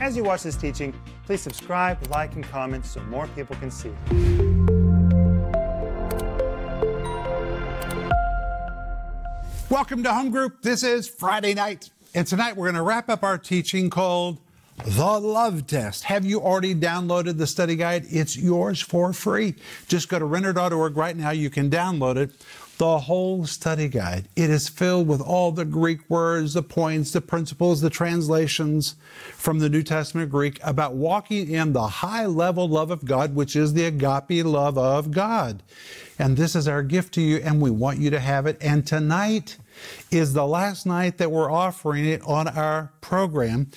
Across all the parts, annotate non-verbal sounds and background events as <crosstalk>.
As you watch this teaching, please subscribe, like, and comment so more people can see. Welcome to Home Group. This is Friday night. And tonight we're going to wrap up our teaching called The Love Test. Have you already downloaded the study guide? It's yours for free. Just go to renner.org right now. You can download it. The whole study guide. It is filled with all the Greek words, the points, the principles, the translations from the New Testament Greek about walking in the high level love of God, which is the agape love of God. And this is our gift to you, and we want you to have it. And tonight is the last night that we're offering it on our program.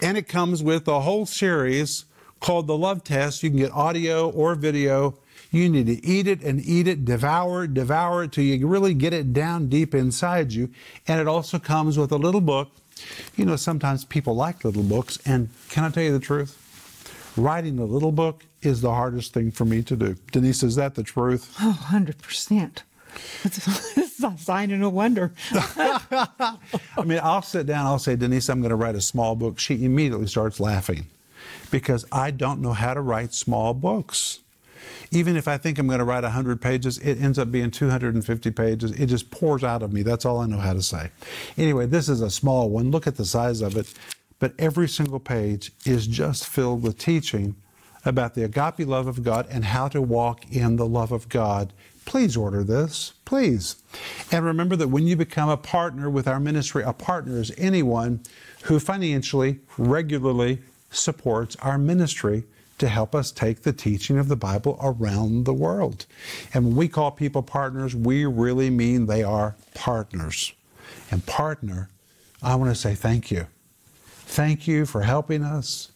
And it comes with a whole series called The Love Test. You can get audio or video. You need to eat it and eat it, devour it, devour it till you really get it down deep inside you. And it also comes with a little book. You know, sometimes people like little books. And can I tell you the truth? Writing a little book is the hardest thing for me to do. Denise, is that the truth? Oh, 100%. It's, it's a sign and a wonder. <laughs> I mean, I'll sit down, I'll say, Denise, I'm going to write a small book. She immediately starts laughing because I don't know how to write small books. Even if I think I'm going to write 100 pages, it ends up being 250 pages. It just pours out of me. That's all I know how to say. Anyway, this is a small one. Look at the size of it. But every single page is just filled with teaching about the agape love of God and how to walk in the love of God. Please order this, please. And remember that when you become a partner with our ministry, a partner is anyone who financially, regularly supports our ministry to help us take the teaching of the Bible around the world. And when we call people partners, we really mean they are partners. And partner, I want to say thank you. Thank you for helping us.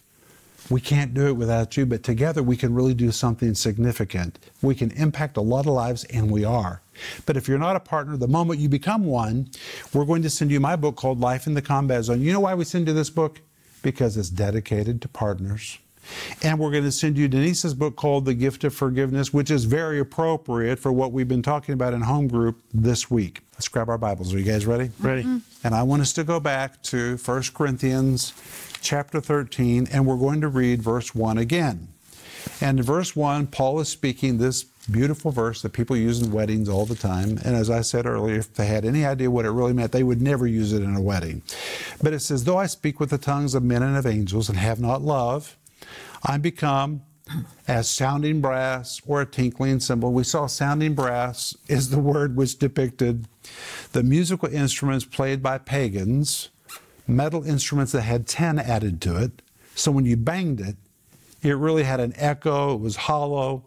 We can't do it without you, but together we can really do something significant. We can impact a lot of lives, and we are. But if you're not a partner, the moment you become one, we're going to send you my book called Life in the Combat Zone. You know why we send you this book? Because it's dedicated to partners. And we're going to send you Denise's book called The Gift of Forgiveness, which is very appropriate for what we've been talking about in home group this week. Let's grab our Bibles. Are you guys ready? Ready. Mm-hmm. And I want us to go back to 1 Corinthians chapter 13, and we're going to read verse 1 again. And in verse 1, Paul is speaking this beautiful verse that people use in weddings all the time. And as I said earlier, if they had any idea what it really meant, they would never use it in a wedding. But it says, Though I speak with the tongues of men and of angels and have not love, I become as sounding brass or a tinkling cymbal. We saw sounding brass is the word which depicted the musical instruments played by pagans, metal instruments that had 10 added to it. So when you banged it, it really had an echo, it was hollow.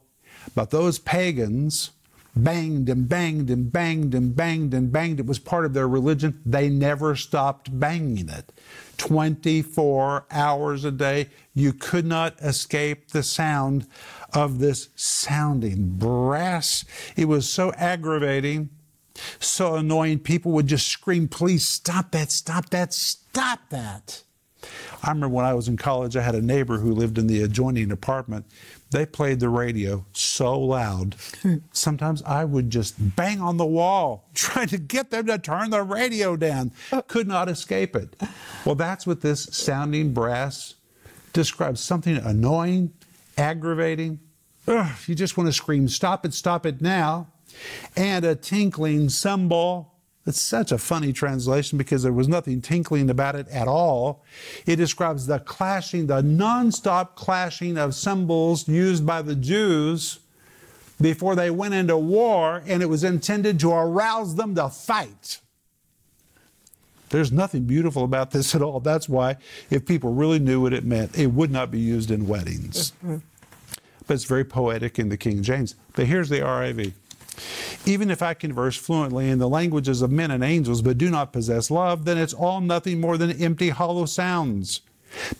But those pagans banged and banged and banged and banged and banged. It was part of their religion. They never stopped banging it. 24 hours a day. You could not escape the sound of this sounding brass. It was so aggravating, so annoying. People would just scream, Please stop that, stop that, stop that. I remember when I was in college, I had a neighbor who lived in the adjoining apartment. They played the radio so loud. Sometimes I would just bang on the wall <laughs> trying to get them to turn the radio down. Could not escape it. Well, that's what this sounding brass describes something annoying, aggravating. Ugh, you just want to scream, stop it, stop it now. And a tinkling cymbal it's such a funny translation because there was nothing tinkling about it at all. It describes the clashing, the nonstop clashing of cymbals used by the Jews before they went into war, and it was intended to arouse them to fight. There's nothing beautiful about this at all. That's why, if people really knew what it meant, it would not be used in weddings. Mm-hmm. But it's very poetic in the King James. But here's the RIV. Even if I converse fluently in the languages of men and angels, but do not possess love, then it's all nothing more than empty, hollow sounds.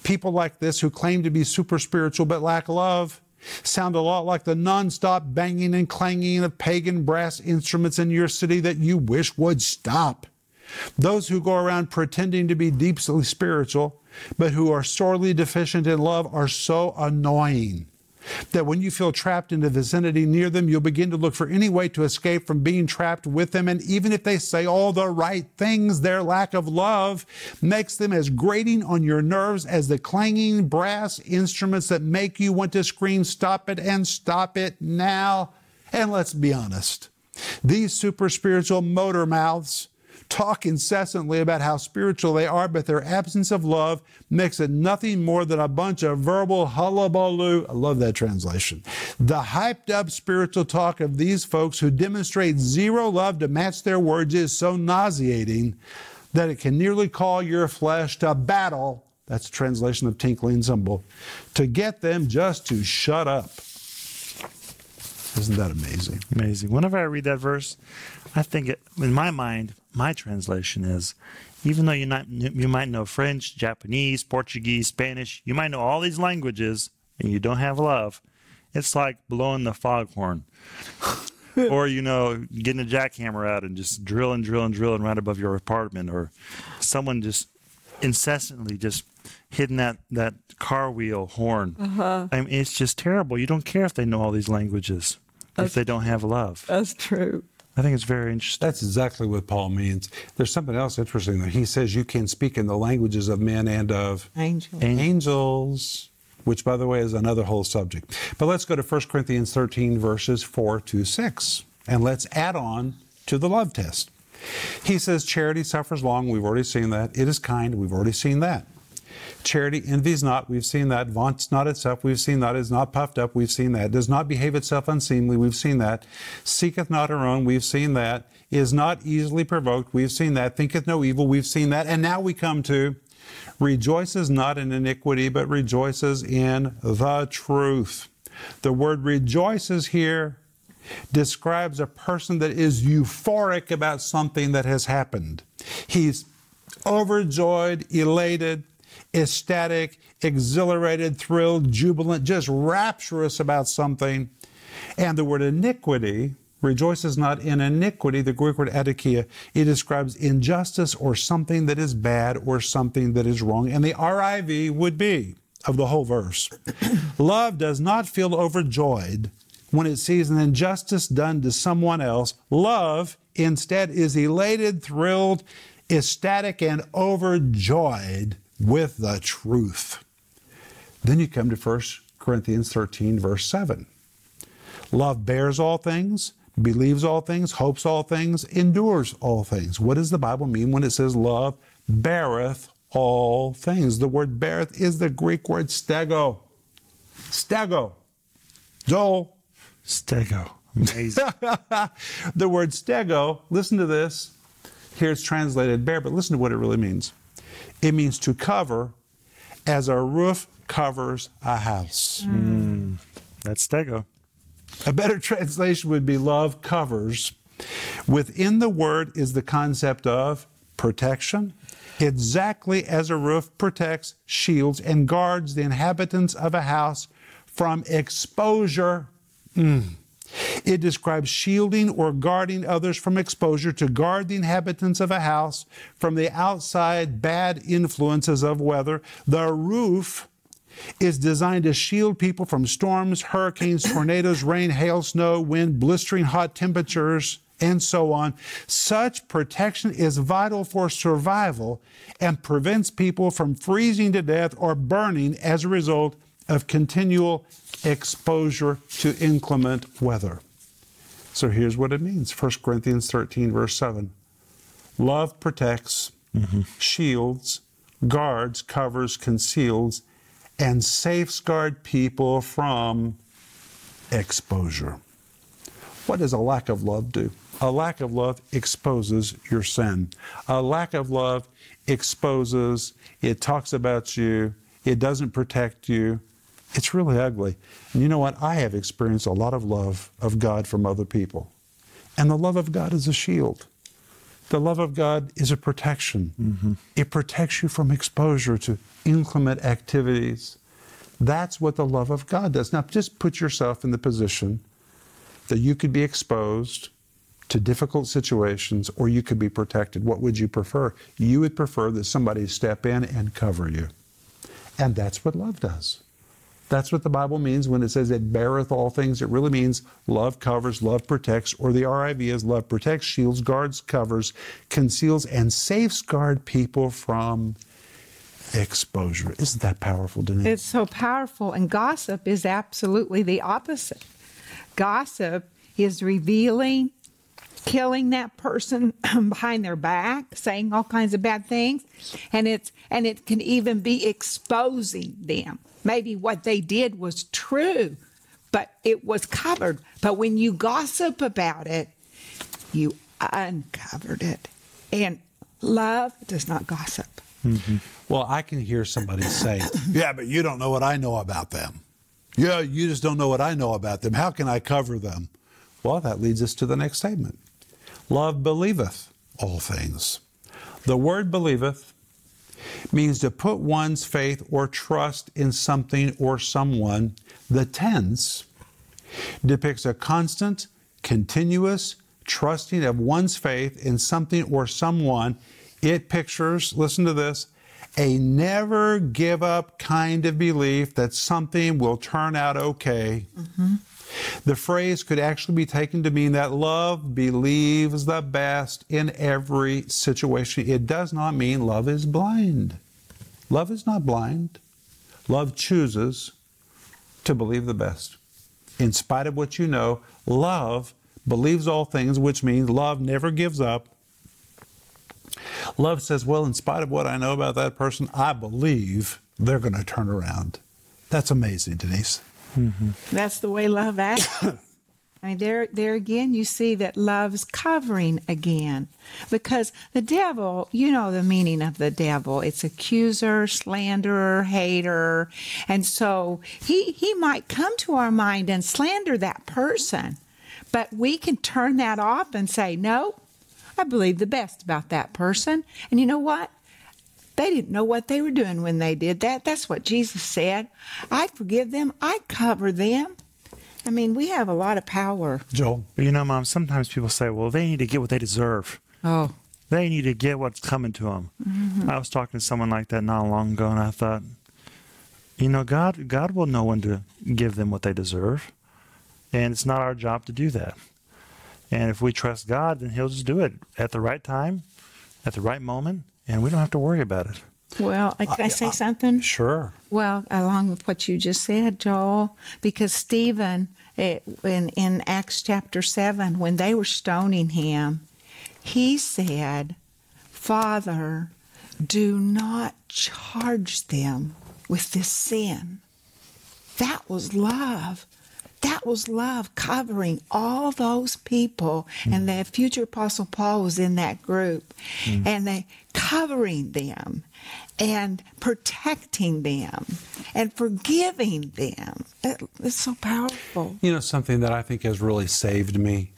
People like this who claim to be super spiritual but lack love sound a lot like the nonstop banging and clanging of pagan brass instruments in your city that you wish would stop. Those who go around pretending to be deeply spiritual, but who are sorely deficient in love, are so annoying. That when you feel trapped in the vicinity near them, you'll begin to look for any way to escape from being trapped with them. And even if they say all the right things, their lack of love makes them as grating on your nerves as the clanging brass instruments that make you want to scream, Stop it and stop it now. And let's be honest, these super spiritual motor mouths talk incessantly about how spiritual they are, but their absence of love makes it nothing more than a bunch of verbal hullabaloo. I love that translation. The hyped up spiritual talk of these folks who demonstrate zero love to match their words is so nauseating that it can nearly call your flesh to battle. That's a translation of tinkling cymbal. To get them just to shut up. Isn't that amazing? Amazing. Whenever I read that verse, I think it, in my mind, my translation is, even though you not you might know French, Japanese, Portuguese, Spanish, you might know all these languages, and you don't have love. It's like blowing the foghorn, <laughs> or you know, getting a jackhammer out and just drilling, drilling, drilling right above your apartment, or someone just incessantly just hitting that that car wheel horn. Uh-huh. I mean, it's just terrible. You don't care if they know all these languages if they don't have love. That's true. I think it's very interesting. That's exactly what Paul means. There's something else interesting there. He says you can speak in the languages of men and of angels. angels, which, by the way, is another whole subject. But let's go to 1 Corinthians 13, verses 4 to 6, and let's add on to the love test. He says, Charity suffers long. We've already seen that. It is kind. We've already seen that. Charity envies not. We've seen that. Vaunts not itself. We've seen that. Is not puffed up. We've seen that. Does not behave itself unseemly. We've seen that. Seeketh not her own. We've seen that. Is not easily provoked. We've seen that. Thinketh no evil. We've seen that. And now we come to rejoices not in iniquity, but rejoices in the truth. The word rejoices here describes a person that is euphoric about something that has happened. He's overjoyed, elated, ecstatic, exhilarated, thrilled, jubilant, just rapturous about something. And the word iniquity rejoices not in iniquity, the Greek word adikia, it describes injustice or something that is bad or something that is wrong. And the RIV would be of the whole verse. <clears throat> Love does not feel overjoyed when it sees an injustice done to someone else. Love instead is elated, thrilled, ecstatic, and overjoyed with the truth. Then you come to 1 Corinthians 13, verse 7. Love bears all things, believes all things, hopes all things, endures all things. What does the Bible mean when it says love beareth all things? The word beareth is the Greek word stego. Stego. Joel. Stego. Amazing. <laughs> the word stego, listen to this. Here it's translated bear, but listen to what it really means. It means to cover as a roof covers a house. Mm. That's Stego. A better translation would be love covers. Within the word is the concept of protection, exactly as a roof protects, shields, and guards the inhabitants of a house from exposure. Mm. It describes shielding or guarding others from exposure to guard the inhabitants of a house from the outside bad influences of weather. The roof is designed to shield people from storms, hurricanes, <coughs> tornadoes, rain, hail, snow, wind, blistering hot temperatures, and so on. Such protection is vital for survival and prevents people from freezing to death or burning as a result of continual exposure to inclement weather. So here's what it means 1 Corinthians 13, verse 7. Love protects, mm-hmm. shields, guards, covers, conceals, and safeguard people from exposure. What does a lack of love do? A lack of love exposes your sin. A lack of love exposes, it talks about you, it doesn't protect you. It's really ugly. And you know what? I have experienced a lot of love of God from other people. And the love of God is a shield. The love of God is a protection. Mm-hmm. It protects you from exposure to inclement activities. That's what the love of God does. Now, just put yourself in the position that you could be exposed to difficult situations or you could be protected. What would you prefer? You would prefer that somebody step in and cover you. And that's what love does. That's what the Bible means when it says it beareth all things. It really means love covers, love protects, or the RIV is love protects, shields, guards, covers, conceals, and safeguard people from exposure. Isn't that powerful, Denise? It's so powerful. And gossip is absolutely the opposite. Gossip is revealing, killing that person <clears throat> behind their back, saying all kinds of bad things, and it's and it can even be exposing them. Maybe what they did was true, but it was covered. But when you gossip about it, you uncovered it. And love does not gossip. Mm-hmm. Well, I can hear somebody say, <laughs> Yeah, but you don't know what I know about them. Yeah, you just don't know what I know about them. How can I cover them? Well, that leads us to the next statement Love believeth all things. The word believeth means to put one's faith or trust in something or someone. The tense depicts a constant, continuous trusting of one's faith in something or someone. It pictures, listen to this, a never give up kind of belief that something will turn out okay. Mm-hmm. The phrase could actually be taken to mean that love believes the best in every situation. It does not mean love is blind. Love is not blind. Love chooses to believe the best. In spite of what you know, love believes all things, which means love never gives up. Love says, Well, in spite of what I know about that person, I believe they're going to turn around. That's amazing, Denise. Mm-hmm. That's the way love acts. <coughs> I mean, there, there again, you see that love's covering again, because the devil, you know the meaning of the devil. It's accuser, slanderer, hater, and so he he might come to our mind and slander that person, but we can turn that off and say, no, I believe the best about that person, and you know what? They didn't know what they were doing when they did that. That's what Jesus said. I forgive them. I cover them. I mean, we have a lot of power. Joel. You know, Mom, sometimes people say, well, they need to get what they deserve. Oh, They need to get what's coming to them. Mm-hmm. I was talking to someone like that not long ago, and I thought, you know, God, God will know when to give them what they deserve, and it's not our job to do that. And if we trust God, then He'll just do it at the right time, at the right moment, and we don't have to worry about it. well, can I say something? Sure. Well, along with what you just said, Joel, because Stephen, eh, in, in Acts chapter 7, when they were stoning him, he said, Father, do not charge them with this sin. That was love. That was love covering all those people. And the future Apostle Paul was in that group. Mm. And they covering them and protecting them and forgiving them. It- it's so powerful. You know, something that I think has really saved me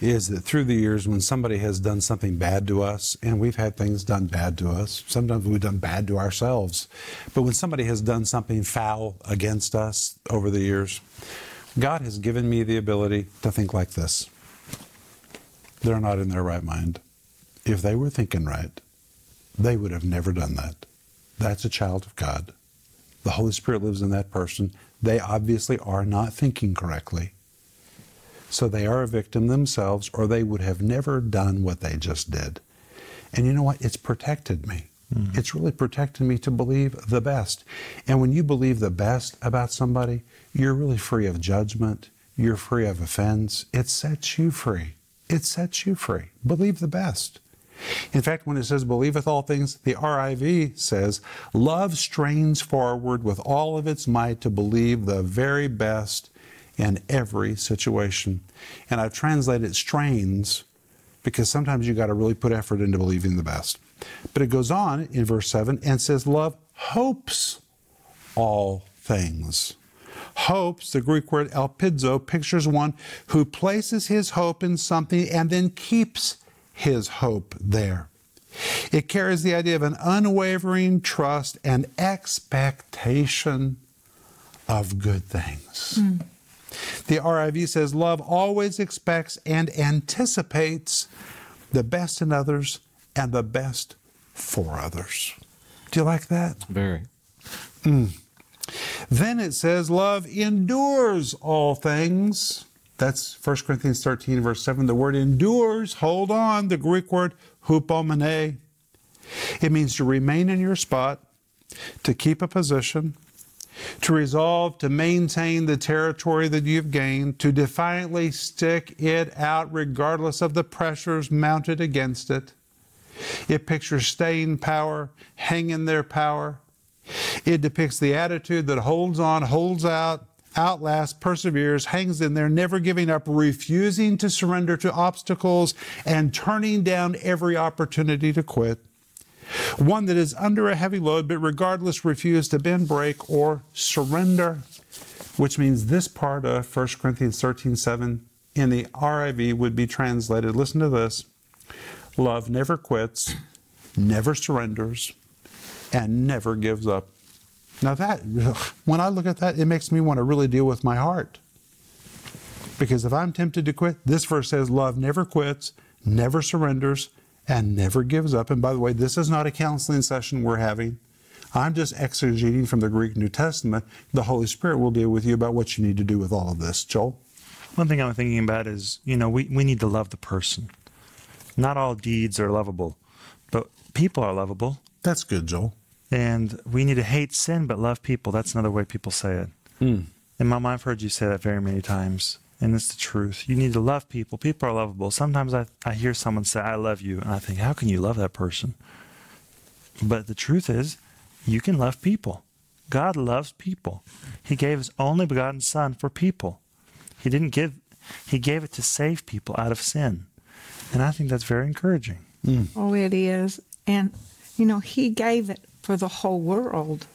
is that through the years, when somebody has done something bad to us, and we've had things done bad to us, sometimes we've done bad to ourselves, but when somebody has done something foul against us over the years, God has given me the ability to think like this they're not in their right mind. If they were thinking right, they would have never done that. That's a child of God. The Holy Spirit lives in that person. They obviously are not thinking correctly. So they are a victim themselves, or they would have never done what they just did. And you know what? It's protected me. Mm-hmm. It's really protected me to believe the best. And when you believe the best about somebody, you're really free of judgment. You're free of offense. It sets you free. It sets you free. Believe the best. In fact, when it says believeth all things, the RIV says, love strains forward with all of its might to believe the very best in every situation. And I've translated strains because sometimes you got to really put effort into believing the best. But it goes on in verse 7 and says, Love hopes all things. Hopes, the Greek word elpidzo, pictures one who places his hope in something and then keeps his hope there. It carries the idea of an unwavering trust and expectation of good things. Hmm. The RIV says love always expects and anticipates the best in others and the best for others. Do you like that? Very. Mm. Then it says, love endures all things. That's 1 Corinthians 13, verse 7. The word endures, hold on, the Greek word hupomene. It means to remain in your spot, to keep a position, to resolve to maintain the territory that you've gained, to defiantly stick it out regardless of the pressures mounted against it. It pictures staying power, hanging their power. It depicts the attitude that holds on, holds out, outlasts, perseveres, hangs in there, never giving up, refusing to surrender to obstacles, and turning down every opportunity to quit. One that is under a heavy load, but regardless refuse to bend, break, or surrender, which means this part of 1 Corinthians 13 7 in the RIV would be translated. Listen to this love never quits, never surrenders, and never gives up. Now, that, <laughs> when I look at that, it makes me want to really deal with my heart. Because if I'm tempted to quit, this verse says love never quits, never surrenders, and never gives up. And by the way, this is not a counseling session we're having. I'm just exegeting from the Greek New Testament. The Holy Spirit will deal with you about what you need to do with all of this. Joel? One thing I'm thinking about is, you know, we, we need to love the person. Not all deeds are lovable, but people are lovable. That's good, Joel. And we need to hate sin but love people. That's another way people say it. Mm. And Mom, I've heard you say that very many times. And it's the truth. You need to love people. People are lovable. Sometimes I, I hear someone say, I love you. And I think, how can you love that person? But the truth is, you can love people. God loves people. He gave his only begotten Son for people. He didn't give, he gave it to save people out of sin. And I think that's very encouraging. Mm. Oh, it is. And, you know, he gave it for the whole world.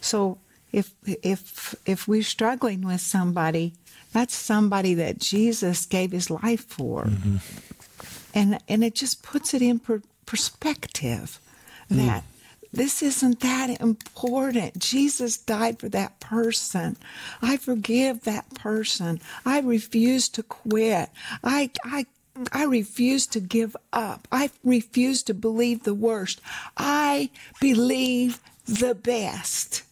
So if if if we're struggling with somebody, that's somebody that Jesus gave his life for. Mm-hmm. And and it just puts it in per- perspective that this isn't that important. Jesus died for that person. I forgive that person. I refuse to quit. I I I refuse to give up. I refuse to believe the worst. I believe the best.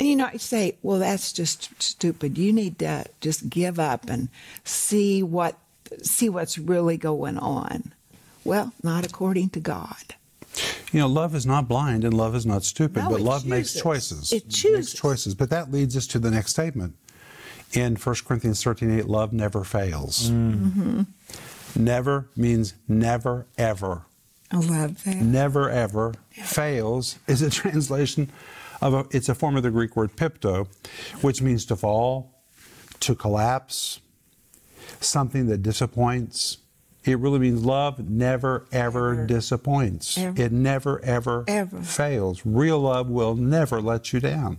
And you know, I say, well, that's just stupid. You need to just give up and see what see what's really going on. Well, not according to God. You know, love is not blind and love is not stupid, No, but it love makes choices. It makes chooses. choices. But that leads us to the next statement. In 1 Corinthians 13 8, love never fails. Mm-hmm. Never means never, ever. I love that. Never, ever. Fails is a <laughs> translation of a, it's a form of the Greek word pipto, which means to fall, to collapse, something that disappoints. It really means love never, ever, Ever. disappoints. Ever. It never, ever, Ever. fails. Real love will never let you down.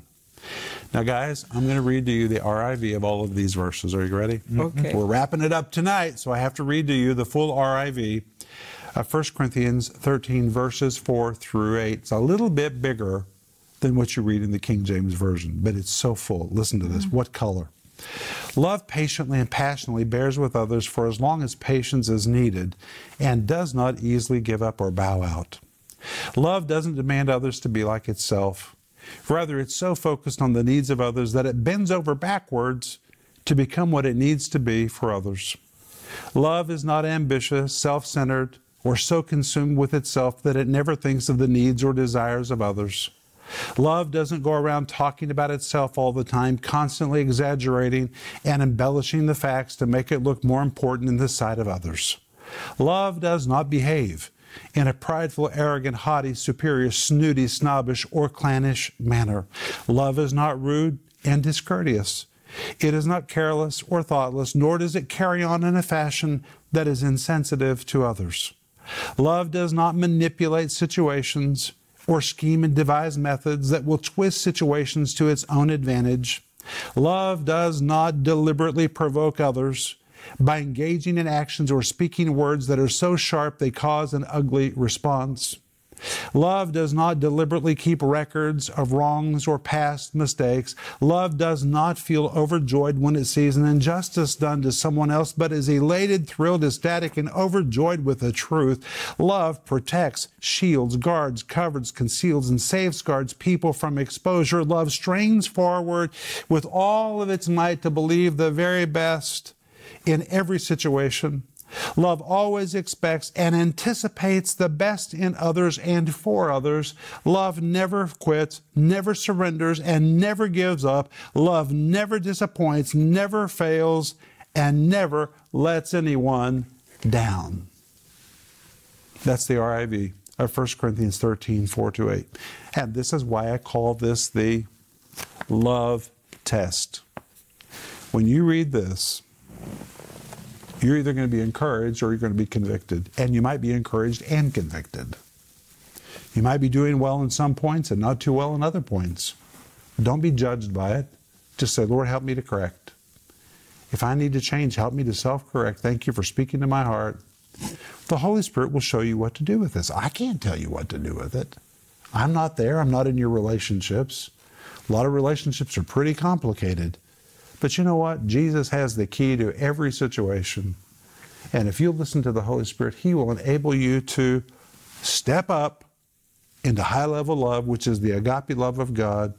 Now, guys, I'm going to read to you the RIV of all of these verses. Are you ready? Mm-hmm. Okay. We're wrapping it up tonight, so I have to read to you the full RIV of 1 Corinthians 13, verses 4 through 8. It's a little bit bigger than what you read in the King James Version, but it's so full. Listen to this. Mm-hmm. What color? Love patiently and passionately bears with others for as long as patience is needed and does not easily give up or bow out. Love doesn't demand others to be like itself. Rather, it's so focused on the needs of others that it bends over backwards to become what it needs to be for others. Love is not ambitious, self centered, or so consumed with itself that it never thinks of the needs or desires of others. Love doesn't go around talking about itself all the time, constantly exaggerating and embellishing the facts to make it look more important in the sight of others. Love does not behave in a prideful, arrogant, haughty, superior, snooty, snobbish, or clannish manner. Love is not rude and discourteous. It is not careless or thoughtless, nor does it carry on in a fashion that is insensitive to others. Love does not manipulate situations or scheme and devise methods that will twist situations to its own advantage. Love does not deliberately provoke others by engaging in actions or speaking words that are so sharp they cause an ugly response. Love does not deliberately keep records of wrongs or past mistakes. Love does not feel overjoyed when it sees an injustice done to someone else, but is elated, thrilled, ecstatic, and overjoyed with the truth. Love protects, shields, guards, covers, conceals, and safeguards people from exposure. Love strains forward with all of its might to believe the very best in every situation. Love always expects and anticipates the best in others and for others. Love never quits, never surrenders, and never gives up. Love never disappoints, never fails, and never lets anyone down. That's the RIV of 1 Corinthians 13, 4 to 8. And this is why I call this the love test. When you read this, you're either going to be encouraged or you're going to be convicted. And you might be encouraged and convicted. You might be doing well in some points and not too well in other points. Don't be judged by it. Just say, Lord, help me to correct. If I need to change, help me to self correct. Thank you for speaking to my heart. The Holy Spirit will show you what to do with this. I can't tell you what to do with it. I'm not there. I'm not in your relationships. A lot of relationships are pretty complicated. But you know what? Jesus has the key to every situation. And if you listen to the Holy Spirit, He will enable you to step up into high level love, which is the agape love of God.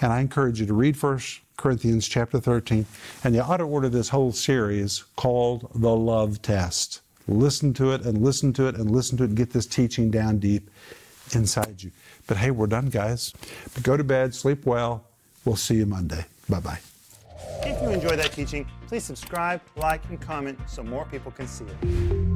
And I encourage you to read 1 Corinthians chapter 13. And you ought to order this whole series called The Love Test. Listen to it and listen to it and listen to it and get this teaching down deep inside you. But hey, we're done, guys. But go to bed, sleep well. We'll see you Monday. Bye bye. If you enjoyed that teaching, please subscribe, like, and comment so more people can see it.